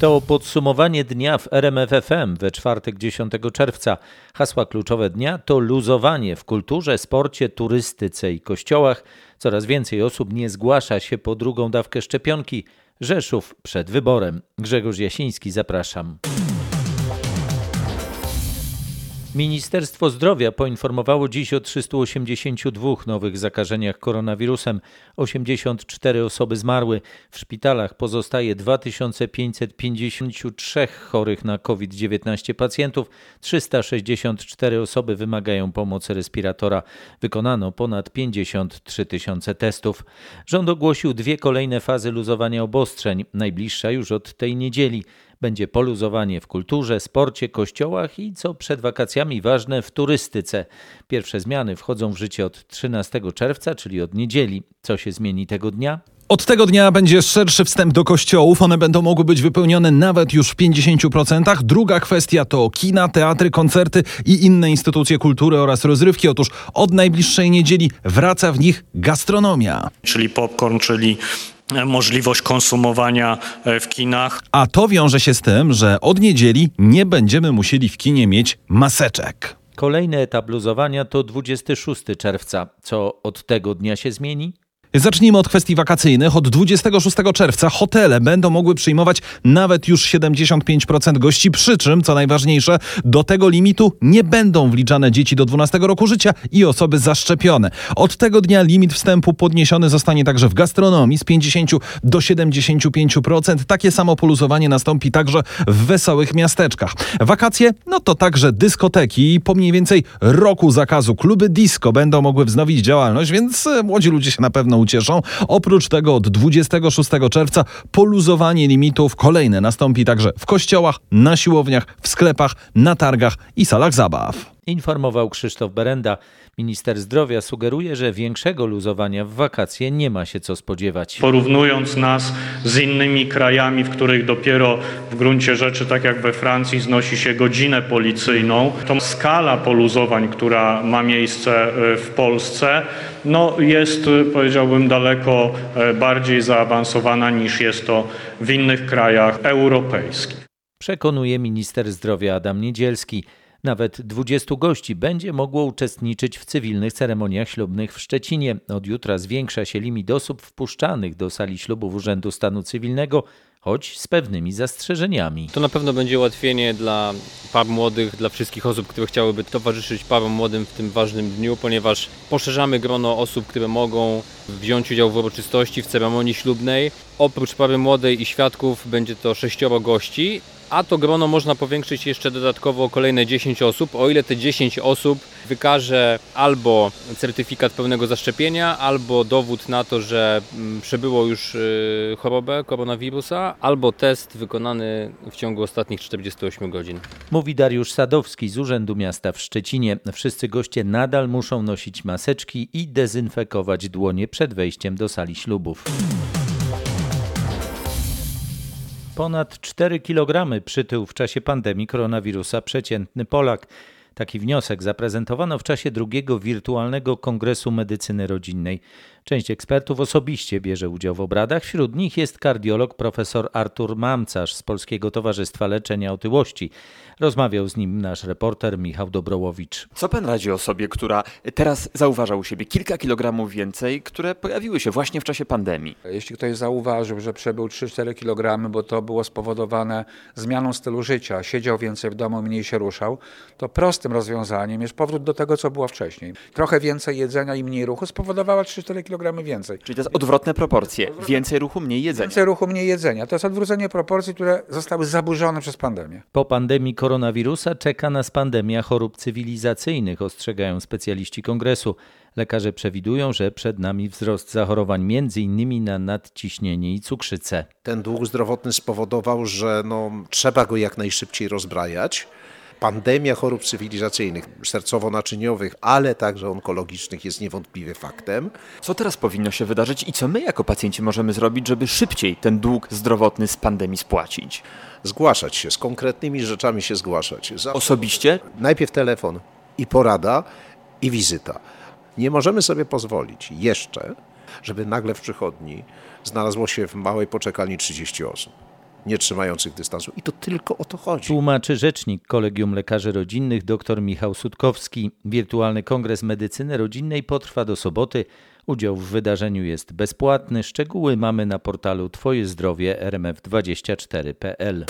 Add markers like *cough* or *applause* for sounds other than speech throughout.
To podsumowanie dnia w RMFFM we czwartek 10 czerwca. Hasła kluczowe dnia to luzowanie w kulturze, sporcie, turystyce i kościołach. Coraz więcej osób nie zgłasza się po drugą dawkę szczepionki. Rzeszów przed wyborem. Grzegorz Jasiński, zapraszam. Ministerstwo Zdrowia poinformowało dziś o 382 nowych zakażeniach koronawirusem. 84 osoby zmarły. W szpitalach pozostaje 2553 chorych na COVID-19 pacjentów. 364 osoby wymagają pomocy respiratora. Wykonano ponad 53 tysiące testów. Rząd ogłosił dwie kolejne fazy luzowania obostrzeń. Najbliższa już od tej niedzieli będzie poluzowanie w kulturze, sporcie, kościołach i co przed wakacjami ważne w turystyce. Pierwsze zmiany wchodzą w życie od 13 czerwca, czyli od niedzieli. Co się zmieni tego dnia? Od tego dnia będzie szerszy wstęp do kościołów. One będą mogły być wypełnione nawet już w 50%. Druga kwestia to kina, teatry, koncerty i inne instytucje kultury oraz rozrywki. Otóż od najbliższej niedzieli wraca w nich gastronomia. Czyli popcorn, czyli możliwość konsumowania e, w kinach. A to wiąże się z tym, że od niedzieli nie będziemy musieli w kinie mieć maseczek. Kolejny etap luzowania to 26 czerwca. Co od tego dnia się zmieni? Zacznijmy od kwestii wakacyjnych. Od 26 czerwca hotele będą mogły przyjmować nawet już 75% gości, przy czym, co najważniejsze, do tego limitu nie będą wliczane dzieci do 12 roku życia i osoby zaszczepione. Od tego dnia limit wstępu podniesiony zostanie także w gastronomii z 50 do 75%. Takie samo poluzowanie nastąpi także w wesołych miasteczkach. Wakacje, no to także dyskoteki i po mniej więcej roku zakazu kluby disco będą mogły wznowić działalność, więc e, młodzi ludzie się na pewno ucieszą. Oprócz tego od 26 czerwca poluzowanie limitów kolejne nastąpi także w kościołach, na siłowniach, w sklepach, na targach i salach zabaw. Informował Krzysztof Berenda. Minister zdrowia sugeruje, że większego luzowania w wakacje nie ma się co spodziewać. Porównując nas z innymi krajami, w których dopiero w gruncie rzeczy, tak jak we Francji, znosi się godzinę policyjną, to skala poluzowań, która ma miejsce e, w Polsce, no jest, e, powiedziałbym, daleko e, bardziej zaawansowana niż jest to w innych krajach europejskich. Przekonuje minister zdrowia Adam Niedzielski. Nawet 20 gości będzie mogło uczestniczyć w cywilnych ceremoniach ślubnych w Szczecinie. Od jutra zwiększa się limit osób wpuszczanych do sali ślubów Urzędu Stanu Cywilnego, choć z pewnymi zastrzeżeniami. To na pewno będzie ułatwienie dla par młodych, dla wszystkich osób, które chciałyby towarzyszyć parom młodym w tym ważnym dniu, ponieważ poszerzamy grono osób, które mogą wziąć udział w uroczystości, w ceremonii ślubnej. Oprócz pary młodej i świadków będzie to sześcioro gości, a to grono można powiększyć jeszcze dodatkowo o kolejne 10 osób, o ile te 10 osób wykaże albo certyfikat pełnego zaszczepienia, albo dowód na to, że mm, przebyło już y, chorobę koronawirusa, albo test wykonany w ciągu ostatnich 48 godzin. Mówi Dariusz Sadowski z Urzędu Miasta w Szczecinie. Wszyscy goście nadal muszą nosić maseczki i dezynfekować dłonie przed wejściem do sali ślubów. Ponad 4 kg przytył w czasie pandemii koronawirusa przeciętny Polak. Taki wniosek zaprezentowano w czasie drugiego wirtualnego Kongresu Medycyny Rodzinnej. Część ekspertów osobiście bierze udział w obradach. Wśród nich jest kardiolog profesor Artur Mamcarz z Polskiego Towarzystwa Leczenia Otyłości. Rozmawiał z nim nasz reporter Michał Dobrołowicz. Co pan radzi osobie, która teraz zauważa u siebie kilka kilogramów więcej, które pojawiły się właśnie w czasie pandemii? Jeśli ktoś zauważył, że przebył 3-4 kg, bo to było spowodowane zmianą stylu życia, siedział więcej w domu, mniej się ruszał, to prostym rozwiązaniem jest powrót do tego, co było wcześniej. Trochę więcej jedzenia i mniej ruchu spowodowała 3-4 kg więcej. Czyli to jest odwrotne proporcje. Więcej ruchu, mniej jedzenia. Więcej ruchu, mniej jedzenia. To jest odwrócenie proporcji, które zostały zaburzone przez pandemię. Po pandemii koronawirusa czeka nas pandemia chorób cywilizacyjnych, ostrzegają specjaliści kongresu. Lekarze przewidują, że przed nami wzrost zachorowań m.in. na nadciśnienie i cukrzycę. Ten dług zdrowotny spowodował, że no, trzeba go jak najszybciej rozbrajać. Pandemia chorób cywilizacyjnych, sercowo-naczyniowych, ale także onkologicznych jest niewątpliwie faktem. Co teraz powinno się wydarzyć i co my jako pacjenci możemy zrobić, żeby szybciej ten dług zdrowotny z pandemii spłacić? Zgłaszać się, z konkretnymi rzeczami się zgłaszać. Za... Osobiście? Najpierw telefon i porada i wizyta. Nie możemy sobie pozwolić jeszcze, żeby nagle w przychodni znalazło się w małej poczekalni 30 osób. Nie trzymających dystansu. I to tylko o to chodzi. Tłumaczy rzecznik Kolegium Lekarzy Rodzinnych dr Michał Sutkowski. Wirtualny Kongres Medycyny Rodzinnej potrwa do soboty. Udział w wydarzeniu jest bezpłatny. Szczegóły mamy na portalu Twoje zdrowie rmf24.pl.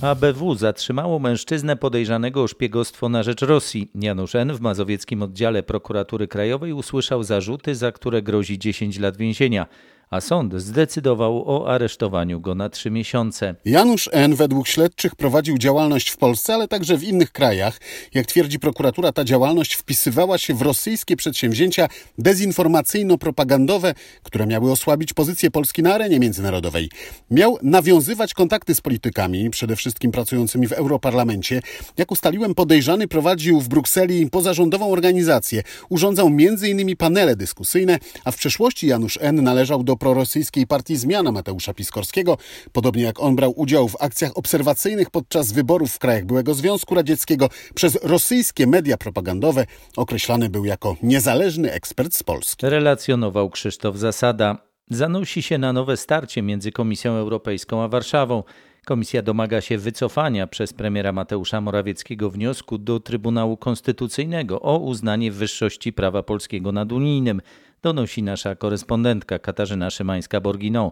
ABW zatrzymało mężczyznę podejrzanego o szpiegostwo na rzecz Rosji. Janusz N. w mazowieckim oddziale prokuratury krajowej usłyszał zarzuty, za które grozi 10 lat więzienia a sąd zdecydował o aresztowaniu go na trzy miesiące. Janusz N. według śledczych prowadził działalność w Polsce, ale także w innych krajach. Jak twierdzi prokuratura, ta działalność wpisywała się w rosyjskie przedsięwzięcia dezinformacyjno-propagandowe, które miały osłabić pozycję Polski na arenie międzynarodowej. Miał nawiązywać kontakty z politykami, przede wszystkim pracującymi w Europarlamencie. Jak ustaliłem, podejrzany prowadził w Brukseli pozarządową organizację. Urządzał m.in. panele dyskusyjne, a w przeszłości Janusz N. należał do prorosyjskiej partii Zmiana Mateusza Piskorskiego. Podobnie jak on brał udział w akcjach obserwacyjnych podczas wyborów w krajach byłego Związku Radzieckiego przez rosyjskie media propagandowe, określany był jako niezależny ekspert z Polski. Relacjonował Krzysztof Zasada. Zanosi się na nowe starcie między Komisją Europejską a Warszawą. Komisja domaga się wycofania przez premiera Mateusza Morawieckiego wniosku do Trybunału Konstytucyjnego o uznanie wyższości prawa polskiego nad unijnym donosi nasza korespondentka Katarzyna Szymańska-Borginą.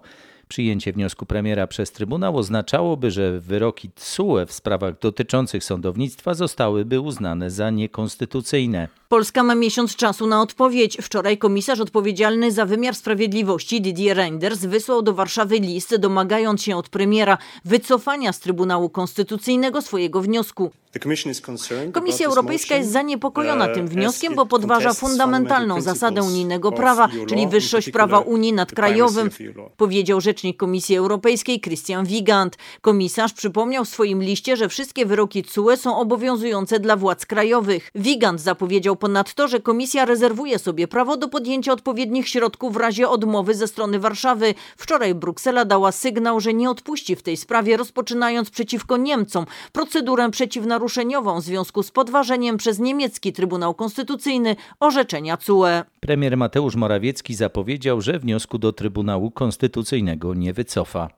Przyjęcie wniosku premiera przez Trybunał oznaczałoby, że wyroki TSUE w sprawach dotyczących sądownictwa zostałyby uznane za niekonstytucyjne. Polska ma miesiąc czasu na odpowiedź. Wczoraj komisarz odpowiedzialny za wymiar sprawiedliwości Didier Reinders wysłał do Warszawy list domagając się od premiera wycofania z Trybunału Konstytucyjnego swojego wniosku. Komisja Europejska jest zaniepokojona tym wnioskiem, bo podważa fundamentalną zasadę unijnego prawa, czyli wyższość prawa Unii nad krajowym, powiedział rzecznik Komisji Europejskiej Christian Wigand. Komisarz przypomniał w swoim liście, że wszystkie wyroki CUE są obowiązujące dla władz krajowych. Wigand zapowiedział ponadto, że komisja rezerwuje sobie prawo do podjęcia odpowiednich środków w razie odmowy ze strony Warszawy. Wczoraj Bruksela dała sygnał, że nie odpuści w tej sprawie, rozpoczynając przeciwko Niemcom procedurę przeciwnaruszeniową w związku z podważeniem przez niemiecki Trybunał Konstytucyjny orzeczenia CUE. Premier Mateusz Morawiecki zapowiedział, że wniosku do Trybunału Konstytucyjnego nie wycofa.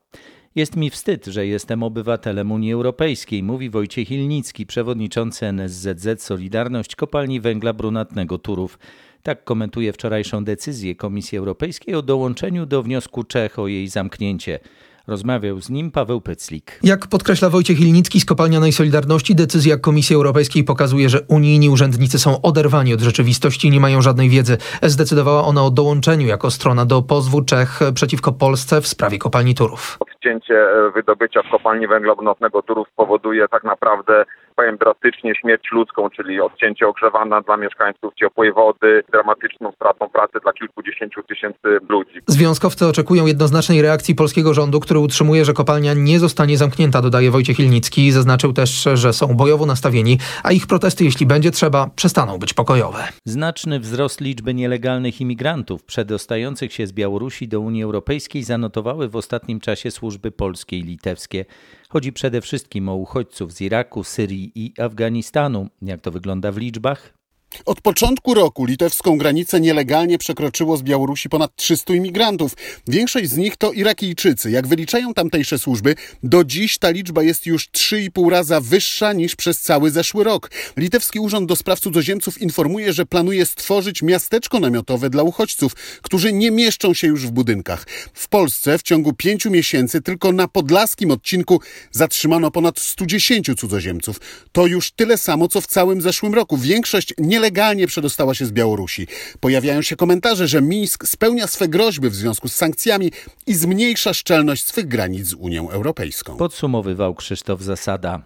Jest mi wstyd, że jestem obywatelem Unii Europejskiej, mówi Wojciech Ilnicki, przewodniczący NSZZ Solidarność Kopalni Węgla Brunatnego Turów. Tak komentuje wczorajszą decyzję Komisji Europejskiej o dołączeniu do wniosku Czech o jej zamknięcie. Rozmawiał z nim Paweł Pyclik. Jak podkreśla Wojciech Ilnicki z Kopalnianej Solidarności, decyzja Komisji Europejskiej pokazuje, że unijni urzędnicy są oderwani od rzeczywistości i nie mają żadnej wiedzy. Zdecydowała ona o dołączeniu jako strona do pozwu Czech przeciwko Polsce w sprawie kopalni Turów. Odcięcie e, wydobycia w kopalni węgla brunatnego Turów powoduje tak naprawdę powiem drastycznie, śmierć ludzką, czyli odcięcie ogrzewania dla mieszkańców ciepłej wody, dramatyczną stratą pracy dla kilkudziesięciu tysięcy ludzi. Związkowcy oczekują jednoznacznej reakcji polskiego rządu, który utrzymuje, że kopalnia nie zostanie zamknięta, dodaje Wojciech Ilnicki. Zaznaczył też, że są bojowo nastawieni, a ich protesty, jeśli będzie trzeba, przestaną być pokojowe. Znaczny wzrost liczby nielegalnych imigrantów przedostających się z Białorusi do Unii Europejskiej zanotowały w ostatnim czasie służby polskie i litewskie. Chodzi przede wszystkim o uchodźców z Iraku, Syrii i Afganistanu. Jak to wygląda w liczbach? Od początku roku litewską granicę nielegalnie przekroczyło z Białorusi ponad 300 imigrantów. Większość z nich to Irakijczycy. Jak wyliczają tamtejsze służby, do dziś ta liczba jest już 3,5 raza wyższa niż przez cały zeszły rok. Litewski Urząd do Spraw Cudzoziemców informuje, że planuje stworzyć miasteczko namiotowe dla uchodźców, którzy nie mieszczą się już w budynkach. W Polsce w ciągu pięciu miesięcy tylko na podlaskim odcinku zatrzymano ponad 110 cudzoziemców. To już tyle samo, co w całym zeszłym roku. Większość nielegalnie nielegalnie przedostała się z Białorusi. Pojawiają się komentarze, że Mińsk spełnia swe groźby w związku z sankcjami i zmniejsza szczelność swych granic z Unią Europejską. Podsumowywał Krzysztof Zasada.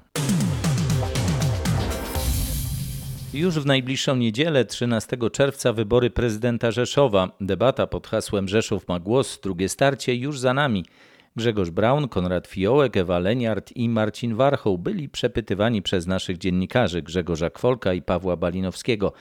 Już w najbliższą niedzielę, 13 czerwca, wybory prezydenta Rzeszowa. Debata pod hasłem Rzeszów ma głos, drugie starcie już za nami. Grzegorz Braun, Konrad Fiołek, Ewa Leniart i Marcin Warchoł byli przepytywani przez naszych dziennikarzy Grzegorza Kwolka i Pawła Balinowskiego.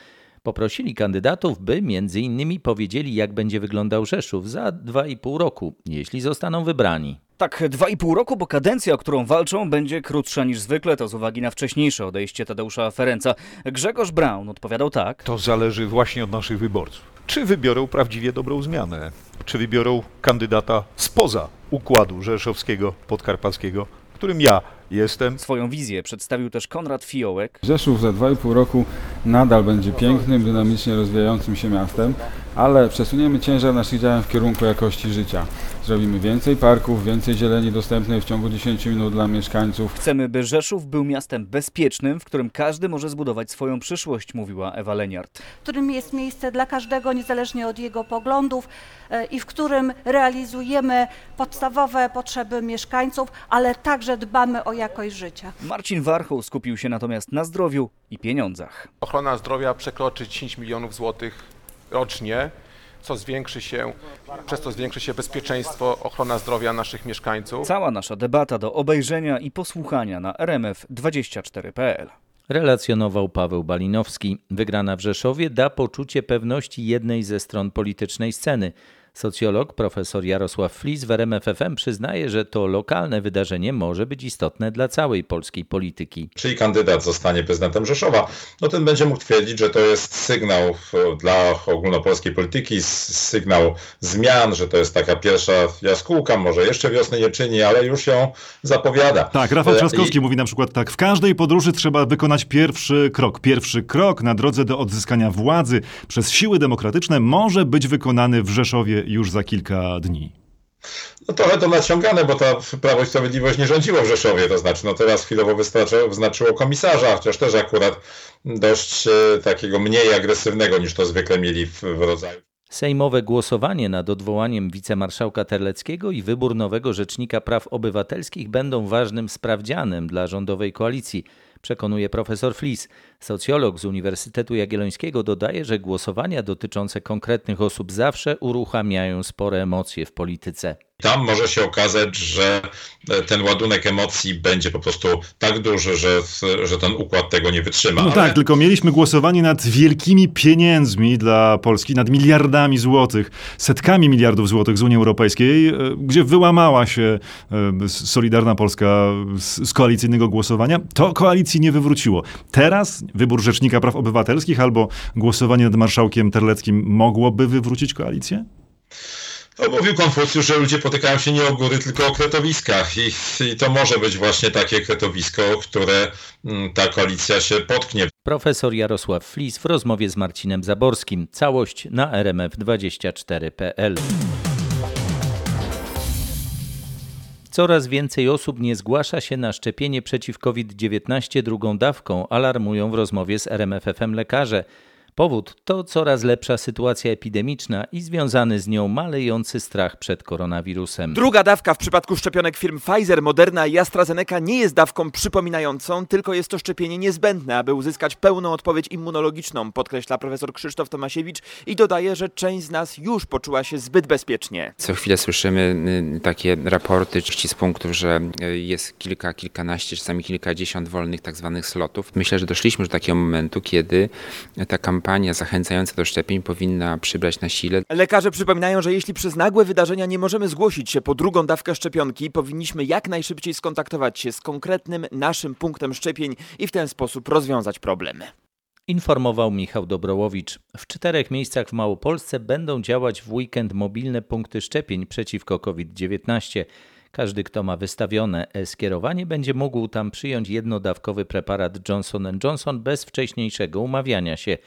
Poprosili kandydatów, by między innymi powiedzieli, jak będzie wyglądał Rzeszów za dwa i pół roku, jeśli zostaną wybrani. Tak, dwa i pół roku, bo kadencja, o którą walczą, będzie krótsza niż zwykle, to z uwagi na wcześniejsze odejście Tadeusza Ferenca. Grzegorz Braun odpowiadał tak. To zależy właśnie od naszych wyborców. Czy wybiorą prawdziwie dobrą zmianę? czy wybiorą kandydata spoza układu rzeszowskiego, podkarpackiego, którym ja jestem. Swoją wizję przedstawił też Konrad Fiołek. Rzeszów za 2,5 roku nadal będzie pięknym, dynamicznie rozwijającym się miastem, ale przesuniemy ciężar naszych działań w kierunku jakości życia. Zrobimy więcej parków, więcej zieleni dostępnej w ciągu 10 minut dla mieszkańców. Chcemy, by Rzeszów był miastem bezpiecznym, w którym każdy może zbudować swoją przyszłość, mówiła Ewa Leniart. W którym jest miejsce dla każdego, niezależnie od jego poglądów e, i w którym realizujemy podstawowe potrzeby mieszkańców, ale także dbamy o jakość życia. Marcin Warchoł skupił się natomiast na zdrowiu i pieniądzach. Ochrona zdrowia przekroczy 10 milionów złotych rocznie, co zwiększy się, przez to zwiększy się bezpieczeństwo, ochrona zdrowia naszych mieszkańców. Cała nasza debata do obejrzenia i posłuchania na rmf24.pl. Relacjonował Paweł Balinowski. Wygrana w Rzeszowie da poczucie pewności jednej ze stron politycznej sceny. Socjolog profesor Jarosław Flis w RMFFM przyznaje, że to lokalne wydarzenie może być istotne dla całej polskiej polityki. Czyli kandydat zostanie prezydentem Rzeszowa, no ten będzie mógł twierdzić, że to jest sygnał dla ogólnopolskiej polityki, sygnał zmian, że to jest taka pierwsza jaskółka, może jeszcze wiosny nie czyni, ale już ją zapowiada. Tak, Rafał Trzaskowski I... mówi na przykład tak, w każdej podróży trzeba wykonać pierwszy krok. Pierwszy krok na drodze do odzyskania władzy przez siły demokratyczne może być wykonany w Rzeszowie już za kilka dni. No trochę to naciągane, bo ta Prawo i Sprawiedliwość nie rządziło w Rzeszowie, to znaczy no teraz chwilowo wyznaczyło komisarza, chociaż też akurat dość e, takiego mniej agresywnego niż to zwykle mieli w, w rodzaju. Sejmowe głosowanie nad odwołaniem wicemarszałka Terleckiego i wybór nowego rzecznika praw obywatelskich będą ważnym sprawdzianem dla rządowej koalicji przekonuje profesor Flis. Socjolog z Uniwersytetu Jagiellońskiego dodaje, że głosowania dotyczące konkretnych osób zawsze uruchamiają spore emocje w polityce. Tam może się okazać, że e, ten ładunek emocji będzie po prostu tak duży, że, że ten układ tego nie wytrzyma. No ale... tak, tylko mieliśmy głosowanie nad wielkimi pieniędzmi dla Polski, nad miliardami złotych, setkami miliardów złotych z Unii Europejskiej, e, gdzie wyłamała się e, Solidarna Polska z koalicyjnego głosowania. To koalicji nie wywróciło. Teraz wybór Rzecznika Praw Obywatelskich albo głosowanie nad marszałkiem Terleckim mogłoby wywrócić koalicję? To mówił Konfucjusz, że ludzie potykają się nie o góry, tylko o kretowiskach. I, I, to może być właśnie takie kretowisko, które mm, ta koalicja się potknie. Profesor Jarosław Flis w rozmowie z Marcinem Zaborskim. Całość na rmf24.pl. Coraz więcej osób nie zgłasza się na szczepienie przeciw COVID-19 drugą dawką, alarmują w rozmowie z RMFFM lekarze. Powód to coraz lepsza sytuacja epidemiczna i związany z nią malejący strach przed koronawirusem. Druga dawka w przypadku szczepionek firm Pfizer, Moderna i AstraZeneca nie jest dawką przypominającą, tylko jest to szczepienie niezbędne, aby uzyskać pełną odpowiedź immunologiczną, podkreśla profesor Krzysztof Tomasiewicz i dodaje, że część z nas już poczuła się zbyt bezpiecznie. Co chwilę słyszymy y, takie raporty z punktów, że y, jest kilka, kilkanaście, czasami kilkadziesiąt wolnych tak zwanych slotów. Myślę, że doszliśmy do takiego momentu, kiedy ta kampania kampania zachęcająca do szczepień powinna przybrać na sile. Lekarze przypominają, że jeśli przez nagłe wydarzenia nie możemy zgłosić się po drugą dawkę szczepionki, powinniśmy jak najszybciej skontaktować się z konkretnym naszym punktem szczepień i w ten sposób rozwiązać problemy. Informował Michał Dobrołowicz. W czterech miejscach w Małopolsce będą działać w weekend mobilne punkty szczepień przeciwko COVID-19. Każdy, kto ma wystawione e-skierowanie, będzie mógł tam przyjąć jednodawkowy preparat Johnson Johnson bez wcześniejszego umawiania się.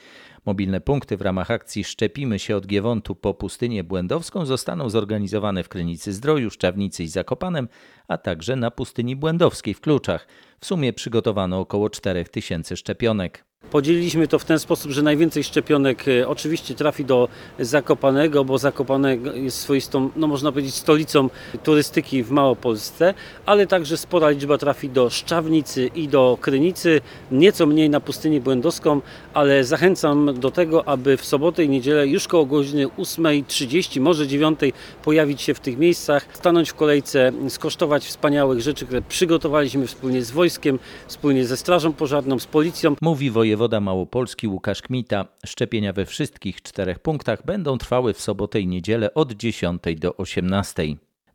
Mobilne punkty w ramach akcji Szczepimy się od Giewontu po pustynię błędowską zostaną zorganizowane w Krynicy Zdroju, Szczawnicy i Zakopanem, a także na pustyni błędowskiej w Kluczach. W sumie przygotowano około 4000 szczepionek. Podzieliliśmy to w ten sposób, że najwięcej szczepionek e, oczywiście trafi do Zakopanego, bo Zakopane jest swoistą, no można powiedzieć, stolicą turystyki w Małopolsce, ale także spora liczba trafi do Szczawnicy i do Krynicy, nieco mniej na pustynię błędowską, ale zachęcam do tego, aby w sobotę i niedzielę już koło godziny 8.30, może 9.00 pojawić się w tych miejscach, stanąć w kolejce, skosztować wspaniałych rzeczy, które przygotowaliśmy wspólnie z wojskiem, wspólnie ze Strażą Pożarną, z policją. Mówi wojewoda wojewoda małopolski Łukasz Kmita. Szczepienia we wszystkich czterech punktach będą trwały w sobotę i niedzielę od 10 do 18.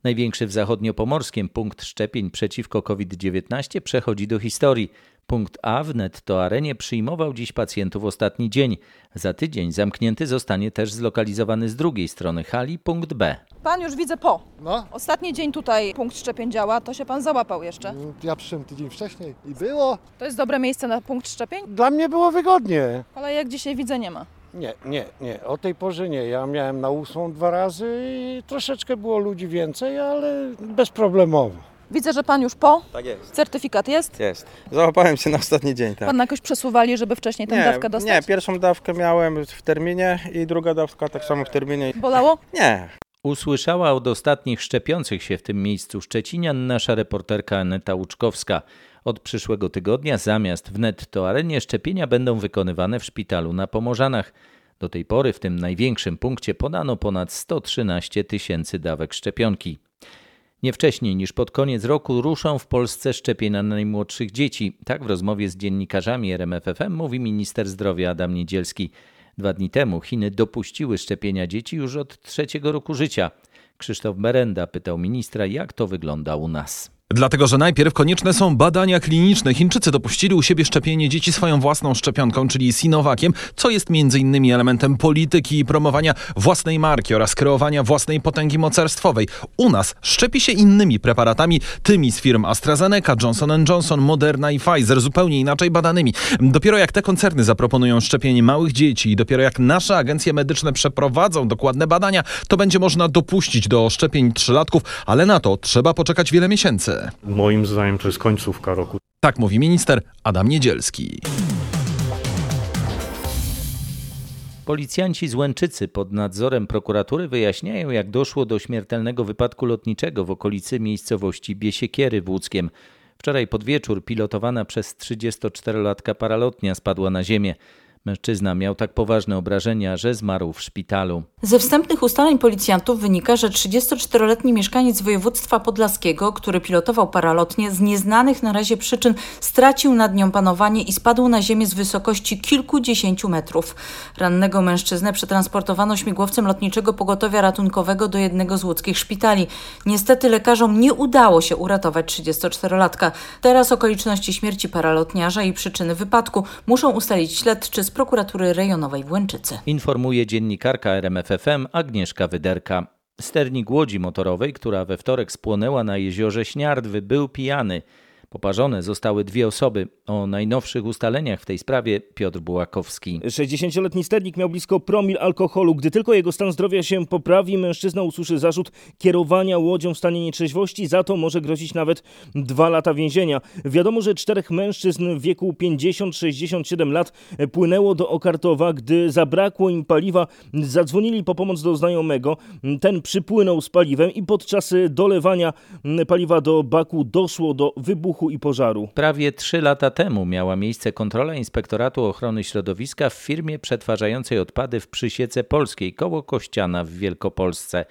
Największy w zachodniopomorskim punkt szczepień przeciwko COVID-19 przechodzi do historii. Punkt A w Netto Arenie przyjmował dziś pacjentów ostatni dzień. Za tydzień zamknięty zostanie też zlokalizowany z drugiej strony hali punkt B. Pan już widzę po. No. Ostatni dzień tutaj punkt szczepień działa, to się pan załapał jeszcze. Ja przyszedłem tydzień wcześniej i było. To jest dobre miejsce na punkt szczepień? Dla mnie było wygodnie. Ale jak dzisiaj widzę nie ma. Nie, nie, nie. O tej porze nie. Ja miałem na ósmą dwa razy i troszeczkę było ludzi więcej, ale bezproblemowo. Widzę, że pan już po. Tak jest. Certyfikat jest? Jest. Załapałem się na ostatni dzień, tak. Pan jakoś przesuwali, żeby wcześniej tę nie, dawkę dostać? Nie, pierwszą dawkę miałem w terminie i druga dawka tak samo w terminie. Bolało? Nie. Usłyszała od ostatnich szczepiących się w tym miejscu Szczecinian nasza reporterka Aneta Łuczkowska. Od przyszłego tygodnia zamiast w netto arenie szczepienia będą wykonywane w szpitalu na Pomorzanach. Do tej pory w tym największym punkcie podano ponad 113 tysięcy dawek szczepionki. Nie wcześniej niż pod koniec roku ruszą w Polsce szczepienia najmłodszych dzieci. Tak w rozmowie z dziennikarzami RMFFM mówi minister zdrowia Adam Niedzielski. Dwa dni temu Chiny dopuściły szczepienia dzieci już od trzeciego roku życia. Krzysztof Berenda pytał ministra, jak to wygląda u nas. Dlatego, że najpierw konieczne są badania kliniczne. Chińczycy dopuścili u siebie szczepienie dzieci swoją własną szczepionką, czyli Sinovakiem, co jest m.in. elementem polityki i promowania własnej marki oraz kreowania własnej potęgi mocarstwowej. U nas szczepi się innymi preparatami, tymi z firm AstraZeneca, Johnson Johnson, Moderna i Pfizer, zupełnie inaczej badanymi. Dopiero jak te koncerny zaproponują szczepienie małych dzieci i dopiero jak nasze agencje medyczne przeprowadzą dokładne badania, to będzie można dopuścić do szczepień trzylatków, ale na to trzeba poczekać wiele miesięcy. Moim zdaniem to jest końcówka roku. Tak mówi minister Adam Niedzielski. Policjanci z Łęczycy pod nadzorem prokuratury wyjaśniają, jak doszło do śmiertelnego wypadku lotniczego w okolicy miejscowości Biesiekiery w Łódzkiem. Wczoraj pod wieczór pilotowana przez 34-latka paralotnia spadła na ziemię. Mężczyzna miał tak poważne obrażenia, że zmarł w szpitalu. Ze wstępnych ustaleń policjantów wynika, że 34-letni mieszkaniec województwa podlaskiego, który pilotował paralotnię, z nieznanych na razie przyczyn stracił nad nią panowanie i spadł na ziemię z wysokości kilkudziesięciu metrów. Rannego mężczyznę przetransportowano śmigłowcem lotniczego pogotowia ratunkowego do jednego z łódzkich szpitali. Niestety lekarzom nie udało się uratować 34-latka. Teraz okoliczności śmierci paralotniarza i przyczyny wypadku muszą ustalić śledczy z prokuratury rejonowej w Łęczycy. Informuje dziennikarka RMFFM Agnieszka Wyderka. Sternik łodzi motorowej, która we wtorek spłonęła na jeziorze Śniardwy, był pijany. Poparzone zostały dwie osoby. O najnowszych ustaleniach w tej sprawie Piotr Bułakowski. 60-letni sternik miał blisko promil alkoholu. Gdy tylko jego stan zdrowia się poprawi, mężczyzna usłyszy zarzut kierowania łodzią w stanie nietrzeźwości. Za to może grozić nawet dwa lata więzienia. Wiadomo, że czterech mężczyzn w wieku 50-67 lat płynęło do Okartowa. Gdy zabrakło im paliwa, zadzwonili po pomoc do znajomego. Ten przypłynął z paliwem i podczas dolewania paliwa do baku doszło do wybuchu i pożaru. Prawie trzy lata temu miała miejsce kontrola Inspektoratu Ochrony Środowiska w firmie przetwarzającej odpady w Przysiece Polskiej koło Kościana w Wielkopolsce.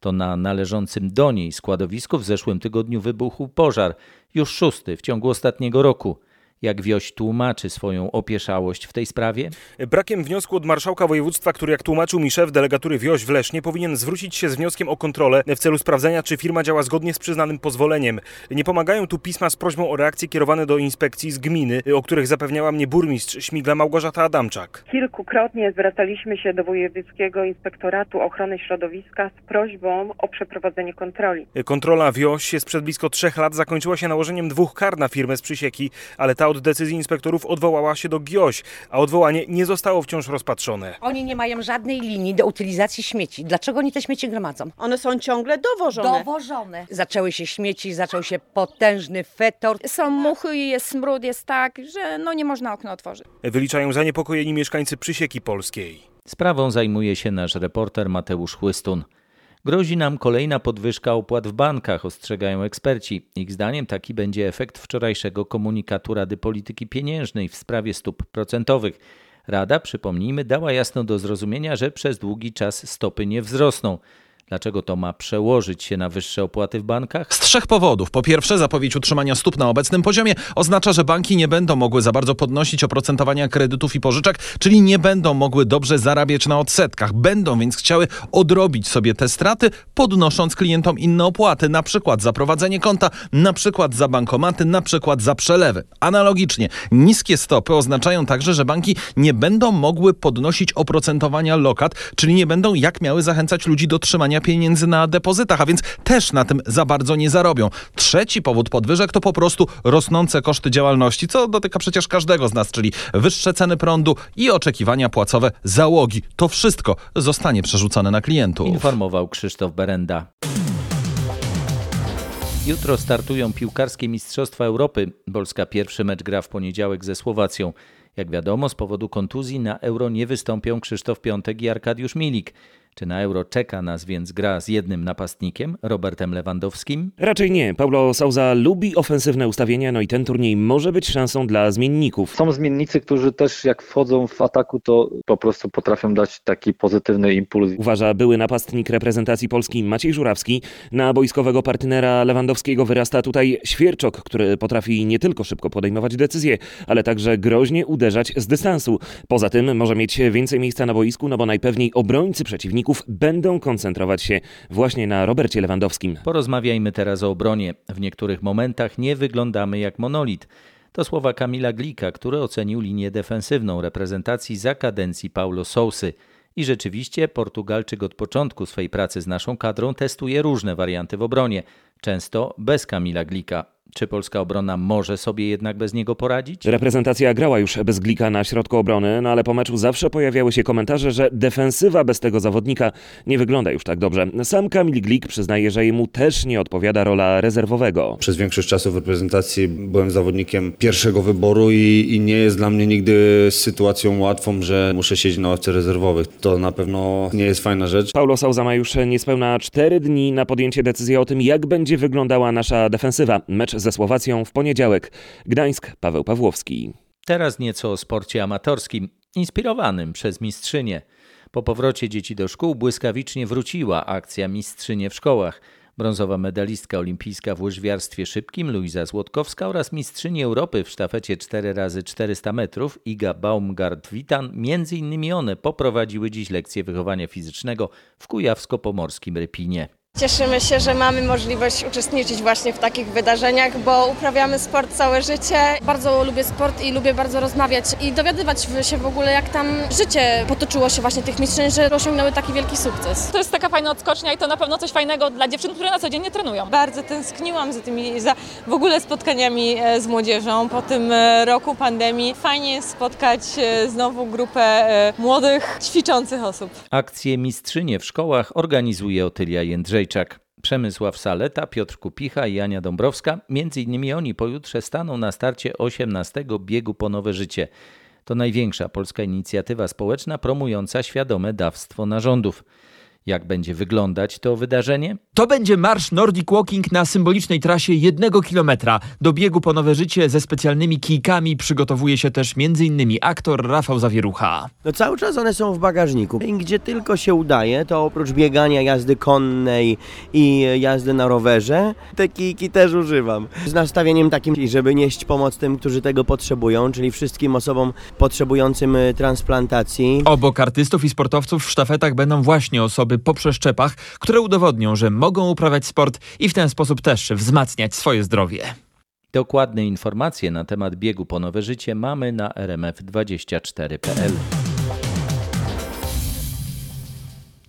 To na należącym do niej składowisku w zeszłym tygodniu wybuchł pożar, już szósty w ciągu ostatniego roku. Jak wioś tłumaczy swoją opieszałość w tej sprawie? Brakiem wniosku od marszałka województwa, który jak tłumaczył mi szef delegatury wioś w Lesznie, powinien zwrócić się z wnioskiem o kontrolę w celu sprawdzenia, czy firma działa zgodnie z przyznanym pozwoleniem. Nie pomagają tu pisma z prośbą o reakcję kierowane do inspekcji z gminy, o których zapewniała mnie burmistrz Śmigla Małgorzata Adamczak. Kilkukrotnie zwracaliśmy się do Wojewódzkiego Inspektoratu Ochrony Środowiska z prośbą o przeprowadzenie kontroli. Kontrola wioś sprzed blisko trzech lat zakończyła się nałożeniem dwóch kar na firmę z Przysieki, ale ta od decyzji inspektorów odwołała się do GIOŚ, a odwołanie nie zostało wciąż rozpatrzone. Oni nie mają żadnej linii do utylizacji śmieci. Dlaczego oni te śmieci gromadzą? One są ciągle dowożone. Dowożone. Zaczęły się śmieci, zaczął się potężny fetor. Są muchy i jest smród, jest tak, że no nie można okna otworzyć. Wyliczają zaniepokojeni mieszkańcy Przysieki Polskiej. Sprawą zajmuje się nasz reporter Mateusz Chłystun. Grozi nam kolejna podwyżka opłat w bankach, ostrzegają eksperci. Ich zdaniem taki będzie efekt wczorajszego komunikatu Rady Polityki Pieniężnej w sprawie stóp procentowych. Rada, przypomnijmy, dała jasno do zrozumienia, że przez długi czas stopy nie wzrosną. Dlaczego to ma przełożyć się na wyższe opłaty w bankach? Z trzech powodów. Po pierwsze, zapowiedź utrzymania stóp na obecnym poziomie oznacza, że banki nie będą mogły za bardzo podnosić oprocentowania kredytów i pożyczek, czyli nie będą mogły dobrze zarabiać na odsetkach. Będą więc chciały odrobić sobie te straty, podnosząc klientom inne opłaty, na przykład za prowadzenie konta, na przykład za bankomaty, na przykład za przelewy. Analogicznie, niskie stopy oznaczają także, że banki nie będą mogły podnosić oprocentowania lokat, czyli nie będą jak miały zachęcać ludzi do trzymania pieniędzy na depozytach, a więc też na tym za bardzo nie zarobią. Trzeci powód podwyżek to po prostu rosnące koszty działalności, co dotyka przecież każdego z nas, czyli wyższe ceny prądu i oczekiwania płacowe załogi. To wszystko zostanie przerzucone na klientów. Informował Krzysztof Berenda. Jutro startują piłkarskie Mistrzostwa Europy. Polska pierwszy mecz gra w poniedziałek ze Słowacją. Jak wiadomo, z powodu kontuzji na Euro nie wystąpią Krzysztof Piątek i Arkadiusz Milik. Czy na Euro czeka nas więc gra z jednym napastnikiem, Robertem Lewandowskim? Raczej nie. Paulo Souza lubi ofensywne ustawienia, no i ten turniej może być szansą dla zmienników. Są zmiennicy, którzy też jak wchodzą w ataku, to po prostu potrafią dać taki pozytywny impuls. Uważa były napastnik reprezentacji Polski Maciej Żurawski. Na boiskowego partnera Lewandowskiego wyrasta tutaj Świerczok, który potrafi nie tylko szybko podejmować decyzje, ale także groźnie uderzać z dystansu. Poza tym może mieć więcej miejsca na boisku, no bo najpewniej obrońcy przeciwników będą koncentrować się właśnie na Robercie Lewandowskim. Porozmawiajmy teraz o obronie. W niektórych momentach nie wyglądamy jak monolit. To słowa Kamila Glika, który ocenił linię defensywną reprezentacji za kadencji Paulo Sousy. I rzeczywiście Portugalczyk od początku swej pracy z naszą kadrą testuje różne warianty w obronie, często bez Kamila Glika. Czy polska obrona może sobie jednak bez niego poradzić? Reprezentacja grała już bez Glika na środku obrony, no ale po meczu zawsze pojawiały się komentarze, że defensywa bez tego zawodnika nie wygląda już tak dobrze. Sam Kamil Glik przyznaje, że jemu też nie odpowiada rola rezerwowego. Przez większość czasu w reprezentacji byłem zawodnikiem pierwszego wyboru i, i nie jest dla mnie nigdy sytuacją łatwą, że muszę siedzieć na ławce rezerwowych. To na pewno nie jest fajna rzecz. Paulo Souza ma już niespełna 4 dni na podjęcie decyzji o tym, jak będzie wyglądała nasza defensywa. Mecz ze Słowacją w poniedziałek. Gdańsk, Paweł Pawłowski. Teraz nieco o sporcie amatorskim, inspirowanym przez mistrzynię. Po powrocie dzieci do szkół błyskawicznie wróciła akcja Mistrzynie w szkołach. Brązowa medalistka olimpijska w łyżwiarstwie szybkim Luiza Złotkowska oraz mistrzyni Europy w sztafecie 4x400 metrów Iga Baumgart-Witan, między innymi one poprowadziły dziś lekcję wychowania fizycznego w Kujawsko-Pomorskim Rypinie. Cieszymy się, że mamy możliwość uczestniczyć właśnie w takich wydarzeniach, bo uprawiamy sport całe życie. Bardzo lubię sport i lubię bardzo rozmawiać i dowiadywać się w ogóle, jak tam życie potoczyło się właśnie tych mistrzyń, że osiągnęły taki wielki sukces. To jest taka fajna odskocznia i to na pewno coś fajnego dla dziewczyn, które na co dzień nie trenują. Bardzo tęskniłam za tymi, za w ogóle spotkaniami e, z młodzieżą po tym e, roku pandemii. Fajnie jest spotkać e, znowu grupę młodych, ćwiczących osób. Akcję Mistrzynie w szkołach organizuje Otylia Jędrzejczyk. Przemysław Saleta, Piotr Kupicha i Ania Dąbrowska. Między innymi oni pojutrze staną na starcie 18 biegu po nowe życie. To największa polska inicjatywa społeczna promująca świadome dawstwo narządów. Jak będzie wyglądać to wydarzenie? To będzie marsz Nordic Walking na symbolicznej trasie jednego kilometra. Do biegu po nowe życie ze specjalnymi kijkami przygotowuje się też m.in. aktor Rafał Zawierucha. No cały czas one są w bagażniku. I gdzie tylko się udaje, to oprócz biegania, jazdy konnej i jazdy na rowerze, te kijki też używam. Z nastawieniem takim, żeby nieść pomoc tym, którzy tego potrzebują, czyli wszystkim osobom potrzebującym transplantacji. Obok artystów i sportowców w sztafetach będą właśnie osoby po przeszczepach, które udowodnią, że mogą uprawiać sport i w ten sposób też wzmacniać swoje zdrowie. Dokładne informacje na temat biegu po nowe życie mamy na rmf24.pl.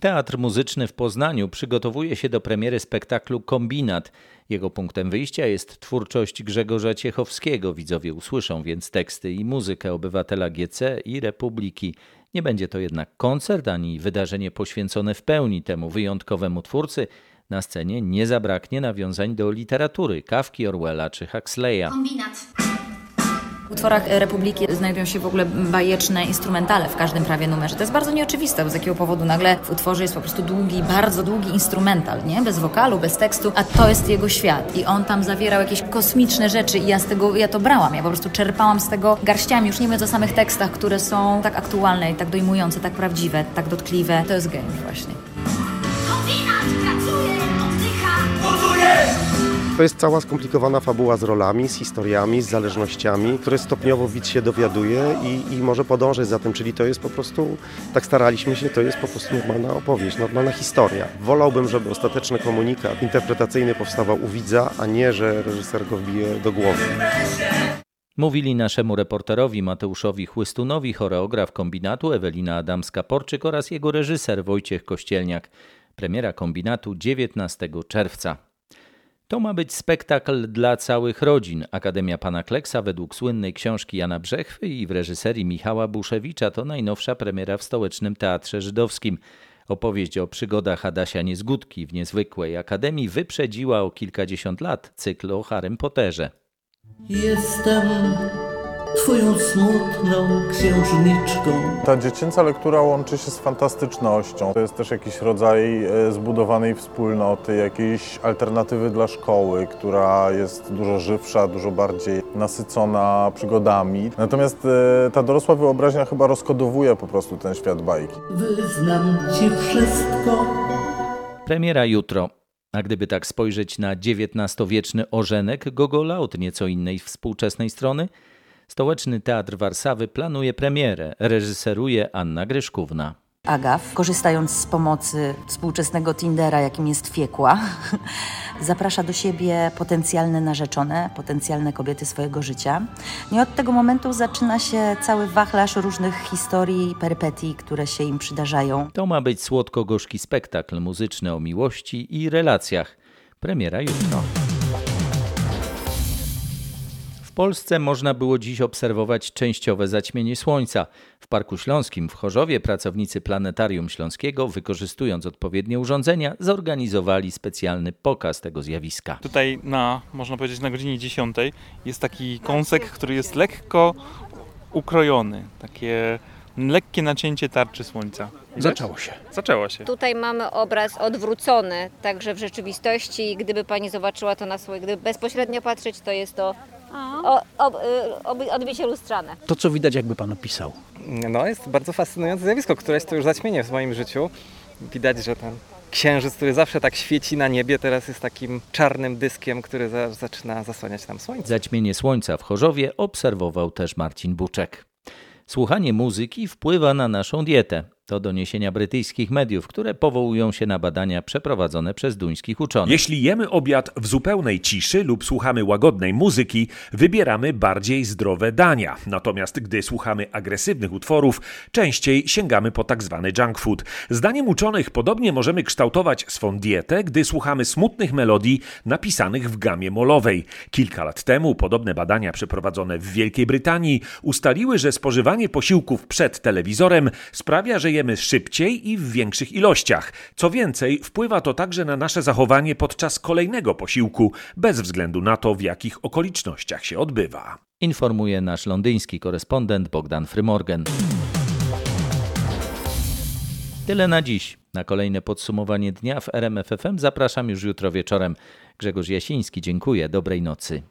Teatr Muzyczny w Poznaniu przygotowuje się do premiery spektaklu Kombinat. Jego punktem wyjścia jest twórczość Grzegorza Ciechowskiego. Widzowie usłyszą więc teksty i muzykę obywatela GC i Republiki. Nie będzie to jednak koncert ani wydarzenie poświęcone w pełni temu wyjątkowemu twórcy. Na scenie nie zabraknie nawiązań do literatury Kawki, Orwella czy Huxleya. Kombinat. Utworach Republiki znajdują się w ogóle bajeczne instrumentale w każdym prawie numerze. To jest bardzo nieoczywiste, z jakiego powodu nagle w utworze jest po prostu długi, bardzo długi instrumental, nie? Bez wokalu, bez tekstu, a to jest jego świat. I on tam zawierał jakieś kosmiczne rzeczy i ja z tego, ja to brałam. Ja po prostu czerpałam z tego garściami, już nie mówiąc o samych tekstach, które są tak aktualne i tak dojmujące, tak prawdziwe, tak dotkliwe. To jest game właśnie. Kombinat! To jest cała skomplikowana fabuła z rolami, z historiami, z zależnościami, które stopniowo widz się dowiaduje i, i może podążać za tym, czyli to jest po prostu, tak staraliśmy się, to jest po prostu normalna opowieść, normalna historia. Wolałbym, żeby ostateczny komunikat interpretacyjny powstawał u widza, a nie, że reżyser go wbije do głowy. Mówili naszemu reporterowi Mateuszowi Chłystunowi choreograf kombinatu Ewelina Adamska-Porczyk oraz jego reżyser Wojciech Kościelniak. Premiera kombinatu 19 czerwca. To ma być spektakl dla całych rodzin. Akademia Pana Kleksa według słynnej książki Jana Brzechwy i w reżyserii Michała Buszewicza to najnowsza premiera w Stołecznym Teatrze Żydowskim. Opowieść o przygodach Adasia Niezgódki w niezwykłej akademii wyprzedziła o kilkadziesiąt lat cykl o Harrym Potterze. Jestem twoją smutną księżniczką. Ta dziecięca lektura łączy się z fantastycznością. To jest też jakiś rodzaj e, zbudowanej wspólnoty, jakiejś alternatywy dla szkoły, która jest dużo żywsza, dużo bardziej nasycona przygodami. Natomiast e, ta dorosła wyobraźnia chyba rozkodowuje po prostu ten świat bajki. Wyznam ci wszystko. Premiera jutro. A gdyby tak spojrzeć na XIX-wieczny orzenek Gogola od nieco innej współczesnej strony, Stołeczny Teatr Warszawy planuje premierę, reżyseruje Anna Gryszkówna. Agaf, korzystając z pomocy współczesnego Tindera, jakim jest Fiekła, *laughs* zaprasza do siebie potencjalne narzeczone, potencjalne kobiety swojego życia. No I od tego momentu zaczyna się cały wachlarz różnych historii i perypetii, które się im przydarzają. To ma być słodko-gorzki spektakl muzyczny o miłości i relacjach. Premiera jutro. W Polsce można było dziś obserwować częściowe zaćmienie słońca. W Parku Śląskim w Chorzowie pracownicy Planetarium Śląskiego, wykorzystując odpowiednie urządzenia, zorganizowali specjalny pokaz tego zjawiska. Tutaj na, można powiedzieć, na godzinie 10 jest taki kąsek, który jest lekko ukrojony. Takie lekkie nacięcie tarczy słońca. Zaczęło się. Zaczęło się. Tutaj mamy obraz odwrócony, także w rzeczywistości, gdyby pani zobaczyła to na swoje, gdyby bezpośrednio patrzeć, to jest to o, o, o, odbicie lustrzane. To, co widać, jakby pan opisał. No, jest bardzo fascynujące zjawisko, które jest to już zaćmienie w moim życiu. Widać, że ten księżyc, który zawsze tak świeci na niebie, teraz jest takim czarnym dyskiem, który za, zaczyna zasłaniać nam słońce. Zaćmienie słońca w Chorzowie obserwował też Marcin Buczek. Słuchanie muzyki wpływa na naszą dietę. To doniesienia brytyjskich mediów, które powołują się na badania przeprowadzone przez duńskich uczonych. Jeśli jemy obiad w zupełnej ciszy lub słuchamy łagodnej muzyki, wybieramy bardziej zdrowe dania. Natomiast gdy słuchamy agresywnych utworów, częściej sięgamy po tak zwany junk food. Zdaniem uczonych podobnie możemy kształtować swą dietę, gdy słuchamy smutnych melodii napisanych w gamie molowej. Kilka lat temu podobne badania przeprowadzone w Wielkiej Brytanii ustaliły, że spożywanie posiłków przed telewizorem sprawia, że jemy szybciej i w większych ilościach. Co więcej, wpływa to także na nasze zachowanie podczas kolejnego posiłku, bez względu na to, w jakich okolicznościach się odbywa. Informuje nasz londyński korespondent Bogdan Frymorgan. Tyle na dziś. Na kolejne podsumowanie dnia w RMFFM zapraszam już jutro wieczorem. Grzegorz Jasiński, dziękuję. Dobrej nocy.